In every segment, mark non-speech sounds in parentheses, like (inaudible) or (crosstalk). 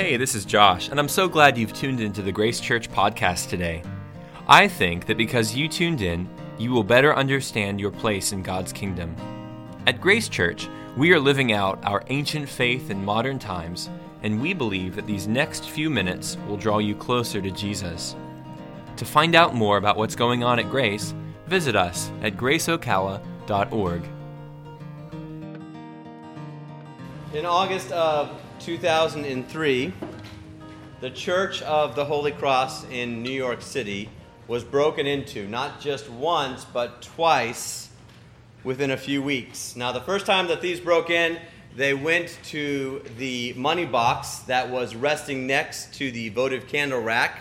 Hey, this is Josh, and I'm so glad you've tuned into the Grace Church podcast today. I think that because you tuned in, you will better understand your place in God's kingdom. At Grace Church, we are living out our ancient faith in modern times, and we believe that these next few minutes will draw you closer to Jesus. To find out more about what's going on at Grace, visit us at graceocala.org. In August of 2003, the Church of the Holy Cross in New York City was broken into, not just once, but twice within a few weeks. Now, the first time that thieves broke in, they went to the money box that was resting next to the votive candle rack,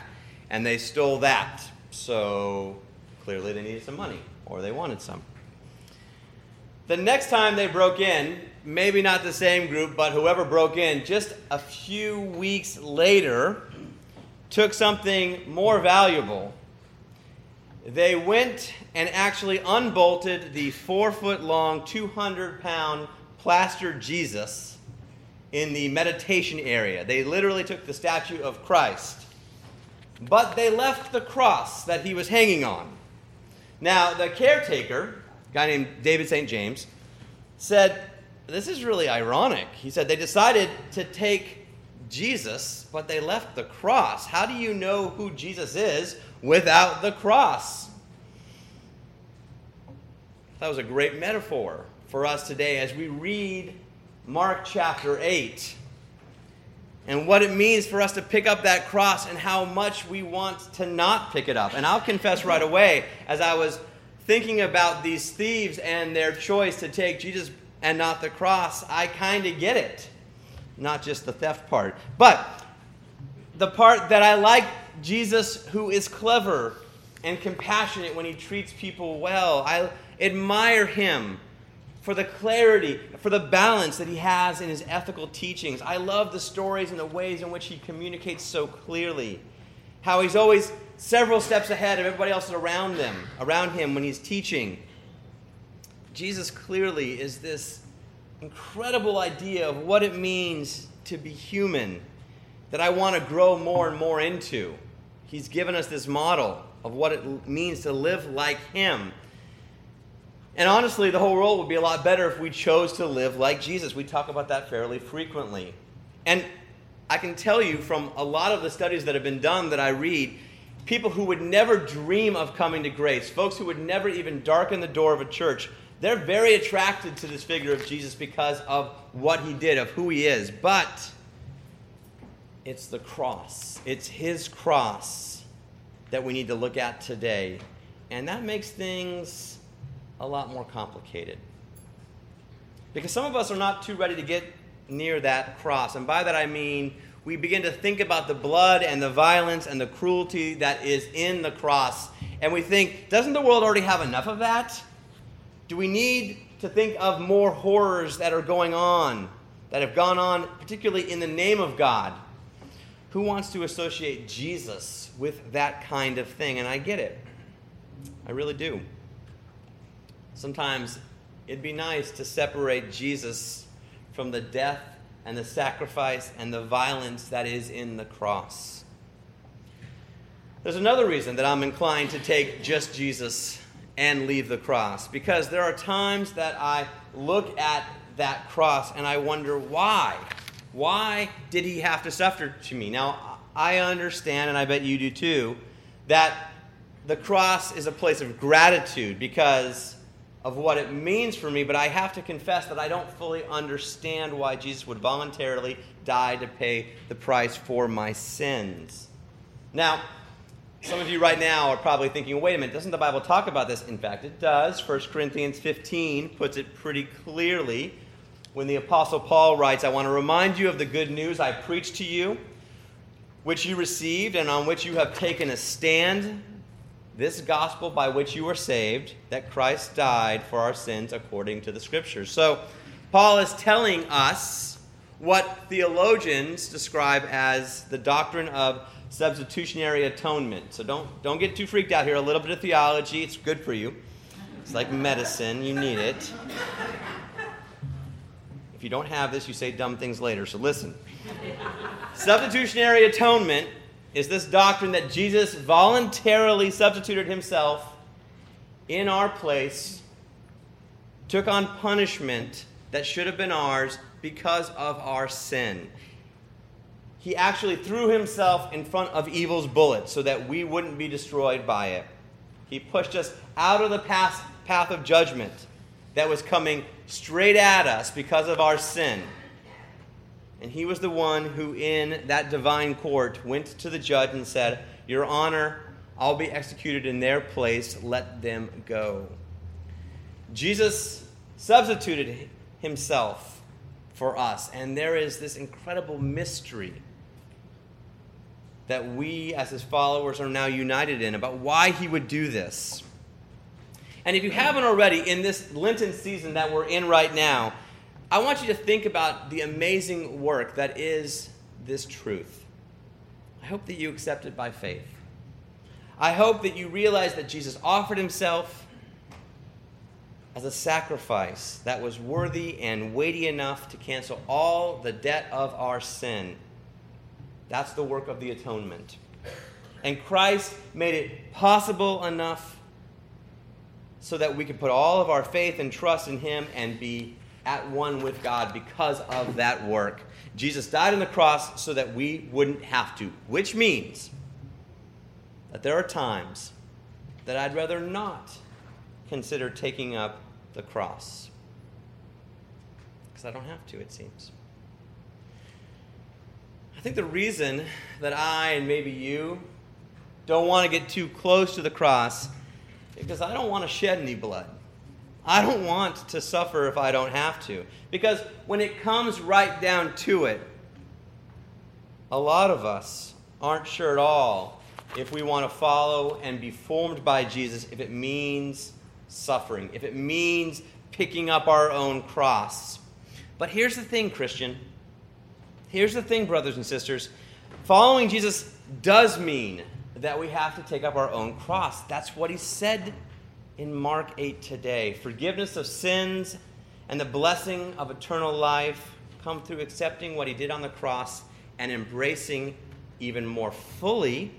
and they stole that. So clearly they needed some money, or they wanted some. The next time they broke in, maybe not the same group, but whoever broke in, just a few weeks later, took something more valuable. They went and actually unbolted the four foot long, 200 pound plaster Jesus in the meditation area. They literally took the statue of Christ, but they left the cross that he was hanging on. Now, the caretaker, a guy named David St. James, said, This is really ironic. He said, They decided to take Jesus, but they left the cross. How do you know who Jesus is without the cross? That was a great metaphor for us today as we read Mark chapter 8 and what it means for us to pick up that cross and how much we want to not pick it up. And I'll confess right away, as I was thinking about these thieves and their choice to take Jesus and not the cross, I kind of get it. Not just the theft part. But the part that I like Jesus, who is clever and compassionate when he treats people well. I admire him for the clarity, for the balance that he has in his ethical teachings. I love the stories and the ways in which he communicates so clearly. How he's always several steps ahead of everybody else around them, around him when he's teaching. Jesus clearly is this incredible idea of what it means to be human that I want to grow more and more into. He's given us this model of what it means to live like him. And honestly, the whole world would be a lot better if we chose to live like Jesus. We talk about that fairly frequently. And I can tell you from a lot of the studies that have been done that I read, people who would never dream of coming to grace, folks who would never even darken the door of a church, they're very attracted to this figure of Jesus because of what he did, of who he is. But it's the cross, it's his cross that we need to look at today. And that makes things a lot more complicated. Because some of us are not too ready to get near that cross. And by that I mean we begin to think about the blood and the violence and the cruelty that is in the cross. And we think, doesn't the world already have enough of that? Do we need to think of more horrors that are going on, that have gone on, particularly in the name of God? Who wants to associate Jesus with that kind of thing? And I get it. I really do. Sometimes it'd be nice to separate Jesus from the death and the sacrifice and the violence that is in the cross. There's another reason that I'm inclined to take just Jesus and leave the cross because there are times that I look at that cross and I wonder why. Why did he have to suffer to me? Now, I understand, and I bet you do too, that the cross is a place of gratitude because of what it means for me, but I have to confess that I don't fully understand why Jesus would voluntarily die to pay the price for my sins. Now, some of you right now are probably thinking, wait a minute, doesn't the Bible talk about this? In fact, it does. 1 Corinthians 15 puts it pretty clearly when the Apostle Paul writes, I want to remind you of the good news I preached to you, which you received and on which you have taken a stand this gospel by which you were saved, that Christ died for our sins according to the Scriptures. So, Paul is telling us what theologians describe as the doctrine of substitutionary atonement. So, don't, don't get too freaked out here. A little bit of theology, it's good for you. It's like medicine, you need it. If you don't have this, you say dumb things later, so listen. Substitutionary atonement is this doctrine that Jesus voluntarily substituted himself in our place, took on punishment that should have been ours because of our sin. He actually threw himself in front of evil's bullet so that we wouldn't be destroyed by it. He pushed us out of the path, path of judgment that was coming straight at us because of our sin. And he was the one who, in that divine court, went to the judge and said, Your honor, I'll be executed in their place. Let them go. Jesus substituted himself for us. And there is this incredible mystery that we, as his followers, are now united in about why he would do this. And if you haven't already, in this Lenten season that we're in right now, I want you to think about the amazing work that is this truth. I hope that you accept it by faith. I hope that you realize that Jesus offered himself as a sacrifice that was worthy and weighty enough to cancel all the debt of our sin. That's the work of the atonement. And Christ made it possible enough so that we could put all of our faith and trust in Him and be at one with God because of that work. Jesus died on the cross so that we wouldn't have to, which means that there are times that I'd rather not consider taking up the cross. Because I don't have to, it seems. I think the reason that I and maybe you don't want to get too close to the cross is because I don't want to shed any blood. I don't want to suffer if I don't have to. Because when it comes right down to it, a lot of us aren't sure at all if we want to follow and be formed by Jesus if it means suffering, if it means picking up our own cross. But here's the thing, Christian. Here's the thing, brothers and sisters. Following Jesus does mean that we have to take up our own cross. That's what he said in Mark 8 today. Forgiveness of sins and the blessing of eternal life come through accepting what he did on the cross and embracing even more fully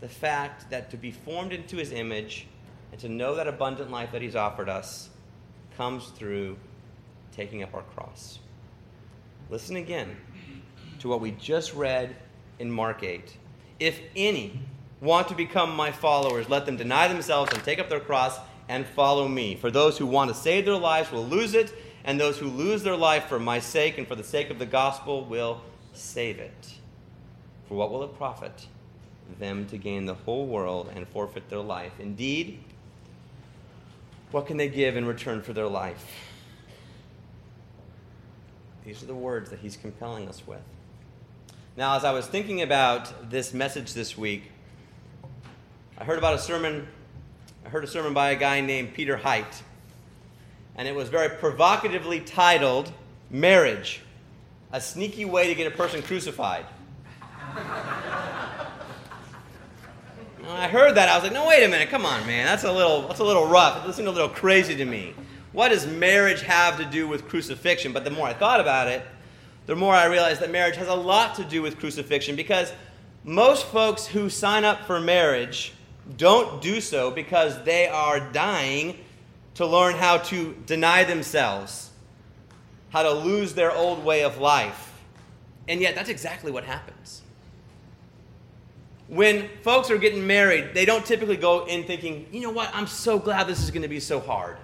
the fact that to be formed into his image and to know that abundant life that he's offered us comes through taking up our cross. Listen again to what we just read in Mark 8. If any want to become my followers, let them deny themselves and take up their cross and follow me. For those who want to save their lives will lose it, and those who lose their life for my sake and for the sake of the gospel will save it. For what will it profit them to gain the whole world and forfeit their life? Indeed, what can they give in return for their life? These are the words that he's compelling us with. Now, as I was thinking about this message this week, I heard about a sermon. I heard a sermon by a guy named Peter Height, and it was very provocatively titled "Marriage: A Sneaky Way to Get a Person Crucified." I heard that. I was like, "No, wait a minute. Come on, man. That's a little. That's a little rough. It seemed a little crazy to me." What does marriage have to do with crucifixion? But the more I thought about it, the more I realized that marriage has a lot to do with crucifixion because most folks who sign up for marriage don't do so because they are dying to learn how to deny themselves, how to lose their old way of life. And yet, that's exactly what happens. When folks are getting married, they don't typically go in thinking, you know what, I'm so glad this is going to be so hard.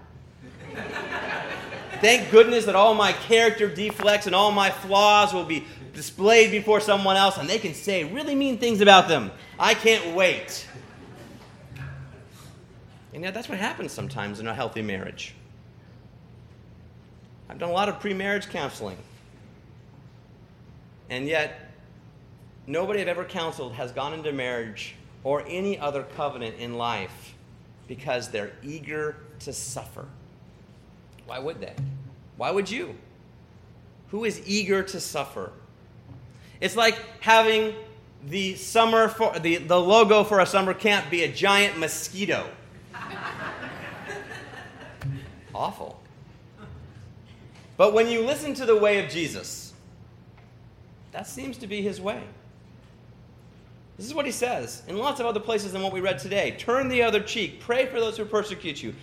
Thank goodness that all my character deflects and all my flaws will be displayed before someone else and they can say really mean things about them. I can't wait. And yet, that's what happens sometimes in a healthy marriage. I've done a lot of pre marriage counseling. And yet, nobody I've ever counseled has gone into marriage or any other covenant in life because they're eager to suffer. Why would they? Why would you? Who is eager to suffer? It's like having the summer for, the, the logo for a summer camp be a giant mosquito. (laughs) Awful. But when you listen to the way of Jesus, that seems to be his way. This is what he says in lots of other places than what we read today. Turn the other cheek, pray for those who persecute you.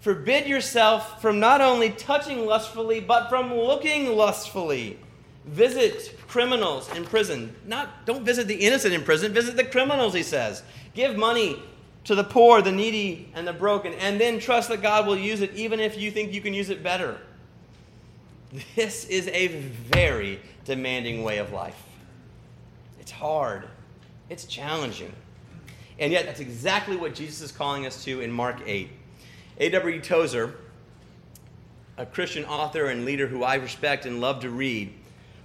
Forbid yourself from not only touching lustfully, but from looking lustfully. Visit criminals in prison. Not don't visit the innocent in prison, visit the criminals, he says. Give money to the poor, the needy, and the broken, and then trust that God will use it even if you think you can use it better. This is a very demanding way of life. It's hard, it's challenging. And yet, that's exactly what Jesus is calling us to in Mark 8. A.W. Tozer, a Christian author and leader who I respect and love to read,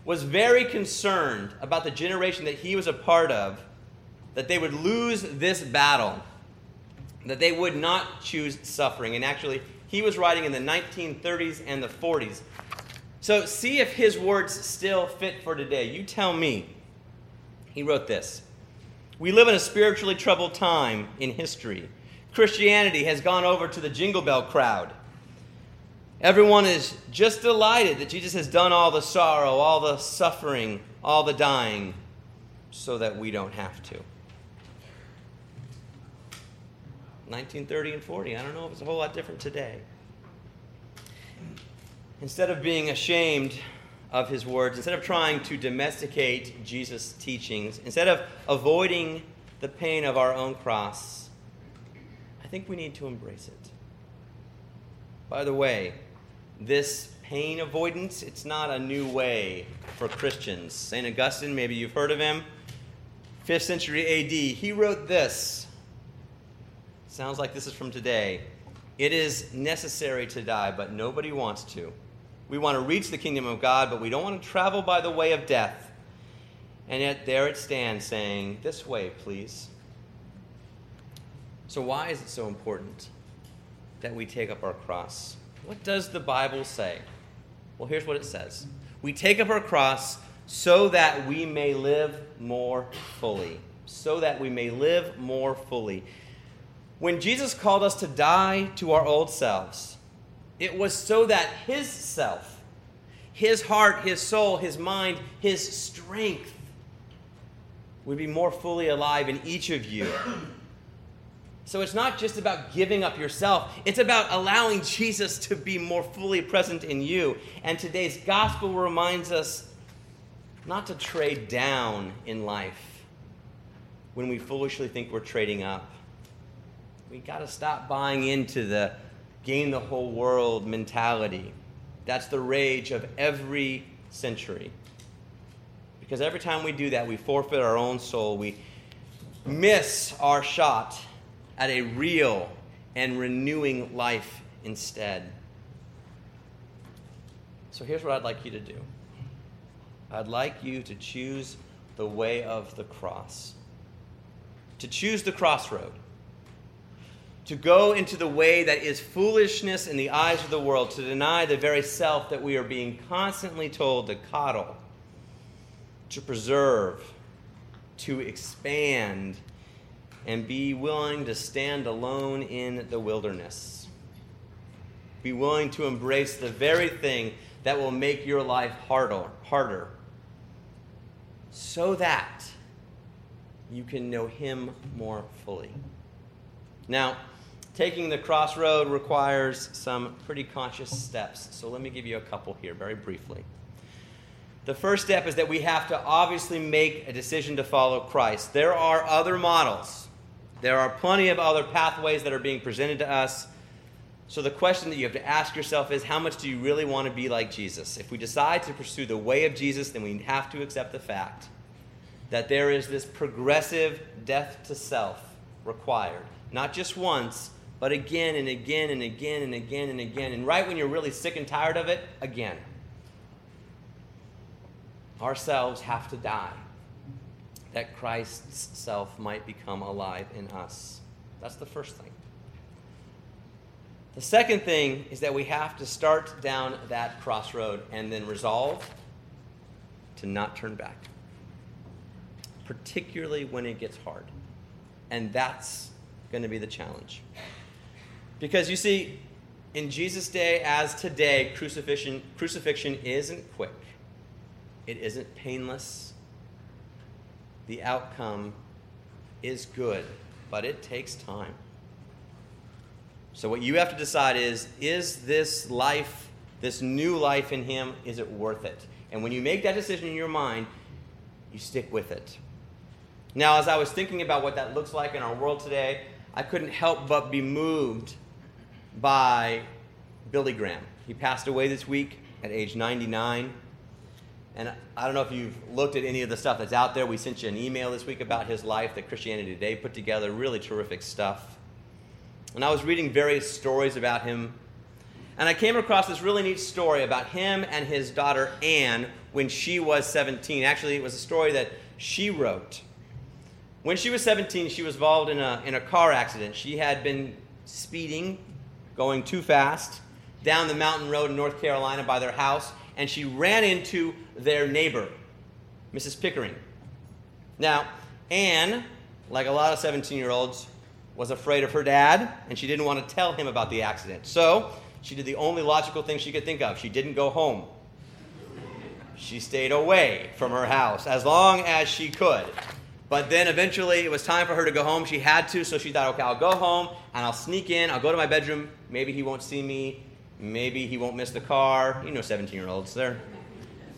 was very concerned about the generation that he was a part of, that they would lose this battle, that they would not choose suffering. And actually, he was writing in the 1930s and the 40s. So see if his words still fit for today. You tell me. He wrote this We live in a spiritually troubled time in history. Christianity has gone over to the Jingle Bell crowd. Everyone is just delighted that Jesus has done all the sorrow, all the suffering, all the dying, so that we don't have to. 1930 and 40, I don't know if it's a whole lot different today. Instead of being ashamed of his words, instead of trying to domesticate Jesus' teachings, instead of avoiding the pain of our own cross, I think we need to embrace it. By the way, this pain avoidance, it's not a new way for Christians. St. Augustine, maybe you've heard of him, 5th century AD, he wrote this. Sounds like this is from today. It is necessary to die, but nobody wants to. We want to reach the kingdom of God, but we don't want to travel by the way of death. And yet there it stands saying, This way, please. So, why is it so important that we take up our cross? What does the Bible say? Well, here's what it says We take up our cross so that we may live more fully. So that we may live more fully. When Jesus called us to die to our old selves, it was so that his self, his heart, his soul, his mind, his strength would be more fully alive in each of you so it's not just about giving up yourself, it's about allowing Jesus to be more fully present in you. And today's gospel reminds us not to trade down in life when we foolishly think we're trading up. We got to stop buying into the gain the whole world mentality. That's the rage of every century. Because every time we do that, we forfeit our own soul. We miss our shot at a real and renewing life instead. So here's what I'd like you to do I'd like you to choose the way of the cross, to choose the crossroad, to go into the way that is foolishness in the eyes of the world, to deny the very self that we are being constantly told to coddle, to preserve, to expand and be willing to stand alone in the wilderness. Be willing to embrace the very thing that will make your life harder, harder so that you can know Him more fully. Now, taking the crossroad requires some pretty conscious steps. So let me give you a couple here very briefly. The first step is that we have to obviously make a decision to follow Christ. There are other models there are plenty of other pathways that are being presented to us. So the question that you have to ask yourself is how much do you really want to be like Jesus? If we decide to pursue the way of Jesus, then we have to accept the fact that there is this progressive death to self required. Not just once, but again and again and again and again and again. And right when you're really sick and tired of it, again. Ourselves have to die that Christ's self might become alive in us. That's the first thing. The second thing is that we have to start down that crossroad and then resolve to not turn back, particularly when it gets hard. And that's going to be the challenge. Because you see, in Jesus' day as today, crucifixion, crucifixion isn't quick, it isn't painless. The outcome is good, but it takes time. So, what you have to decide is is this life, this new life in Him, is it worth it? And when you make that decision in your mind, you stick with it. Now, as I was thinking about what that looks like in our world today, I couldn't help but be moved by Billy Graham. He passed away this week at age 99. And I don't know if you've looked at any of the stuff that's out there. We sent you an email this week about his life that Christianity Today put together. Really terrific stuff. And I was reading various stories about him. And I came across this really neat story about him and his daughter Anne when she was 17. Actually, it was a story that she wrote. When she was 17, she was involved in a, in a car accident. She had been speeding, going too fast, down the mountain road in North Carolina by their house, and she ran into their neighbor, Mrs. Pickering. Now, Anne, like a lot of 17 year olds, was afraid of her dad, and she didn't want to tell him about the accident. So, she did the only logical thing she could think of. She didn't go home. She stayed away from her house as long as she could. But then eventually it was time for her to go home. She had to, so she thought, okay, I'll go home and I'll sneak in. I'll go to my bedroom. Maybe he won't see me. Maybe he won't miss the car. You know, 17 year olds, they're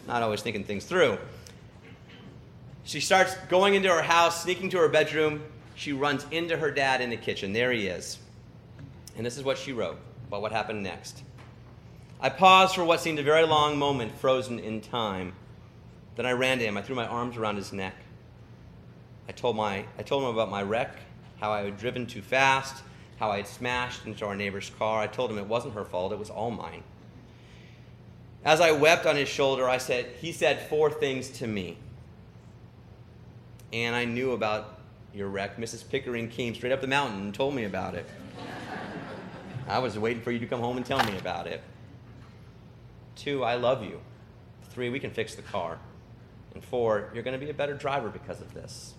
not always thinking things through. She starts going into her house, sneaking to her bedroom. She runs into her dad in the kitchen. There he is. And this is what she wrote about what happened next. I paused for what seemed a very long moment, frozen in time. Then I ran to him. I threw my arms around his neck. I told, my, I told him about my wreck, how I had driven too fast, how I had smashed into our neighbor's car. I told him it wasn't her fault, it was all mine. As I wept on his shoulder, I said, he said four things to me. And I knew about your wreck. Mrs. Pickering came straight up the mountain and told me about it. I was waiting for you to come home and tell me about it. Two, I love you. Three, we can fix the car. And four, you're going to be a better driver because of this.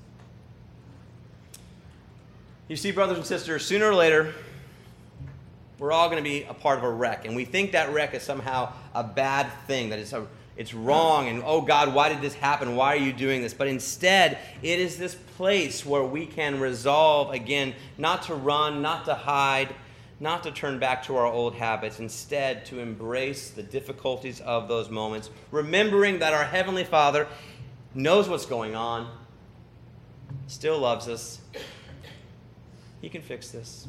You see, brothers and sisters, sooner or later, we're all going to be a part of a wreck. And we think that wreck is somehow a bad thing, that it's, a, it's wrong, and oh God, why did this happen? Why are you doing this? But instead, it is this place where we can resolve again not to run, not to hide, not to turn back to our old habits, instead, to embrace the difficulties of those moments, remembering that our Heavenly Father knows what's going on, still loves us, he can fix this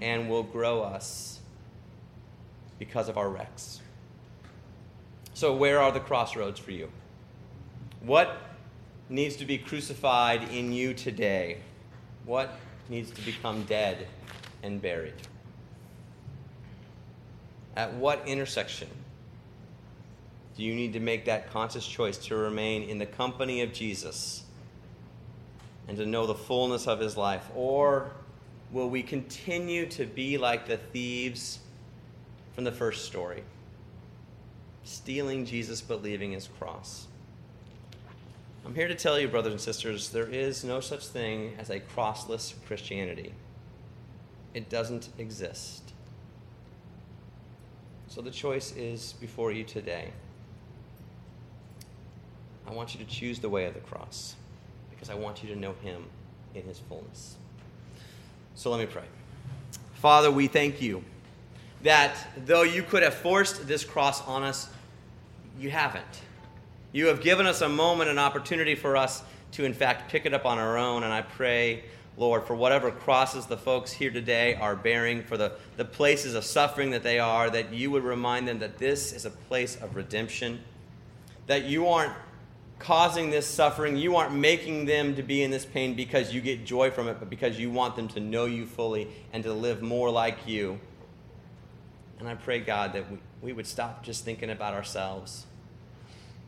and will grow us because of our wrecks. So, where are the crossroads for you? What needs to be crucified in you today? What needs to become dead and buried? At what intersection do you need to make that conscious choice to remain in the company of Jesus? And to know the fullness of his life? Or will we continue to be like the thieves from the first story, stealing Jesus but leaving his cross? I'm here to tell you, brothers and sisters, there is no such thing as a crossless Christianity. It doesn't exist. So the choice is before you today. I want you to choose the way of the cross because I want you to know him in his fullness. So let me pray. Father, we thank you that though you could have forced this cross on us, you haven't. You have given us a moment, an opportunity for us to, in fact, pick it up on our own. And I pray, Lord, for whatever crosses the folks here today are bearing, for the, the places of suffering that they are, that you would remind them that this is a place of redemption, that you aren't causing this suffering. You aren't making them to be in this pain because you get joy from it, but because you want them to know you fully and to live more like you. And I pray, God, that we, we would stop just thinking about ourselves,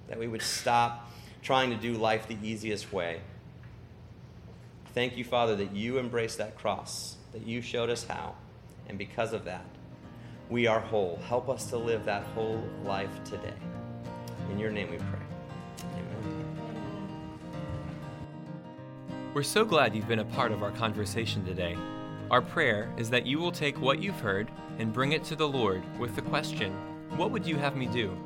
that we would stop trying to do life the easiest way. Thank you, Father, that you embraced that cross, that you showed us how. And because of that, we are whole. Help us to live that whole life today. In your name we pray. We're so glad you've been a part of our conversation today. Our prayer is that you will take what you've heard and bring it to the Lord with the question, What would you have me do?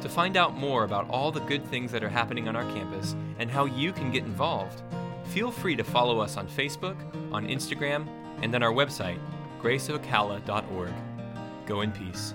To find out more about all the good things that are happening on our campus and how you can get involved, feel free to follow us on Facebook, on Instagram, and on our website, graceocala.org. Go in peace.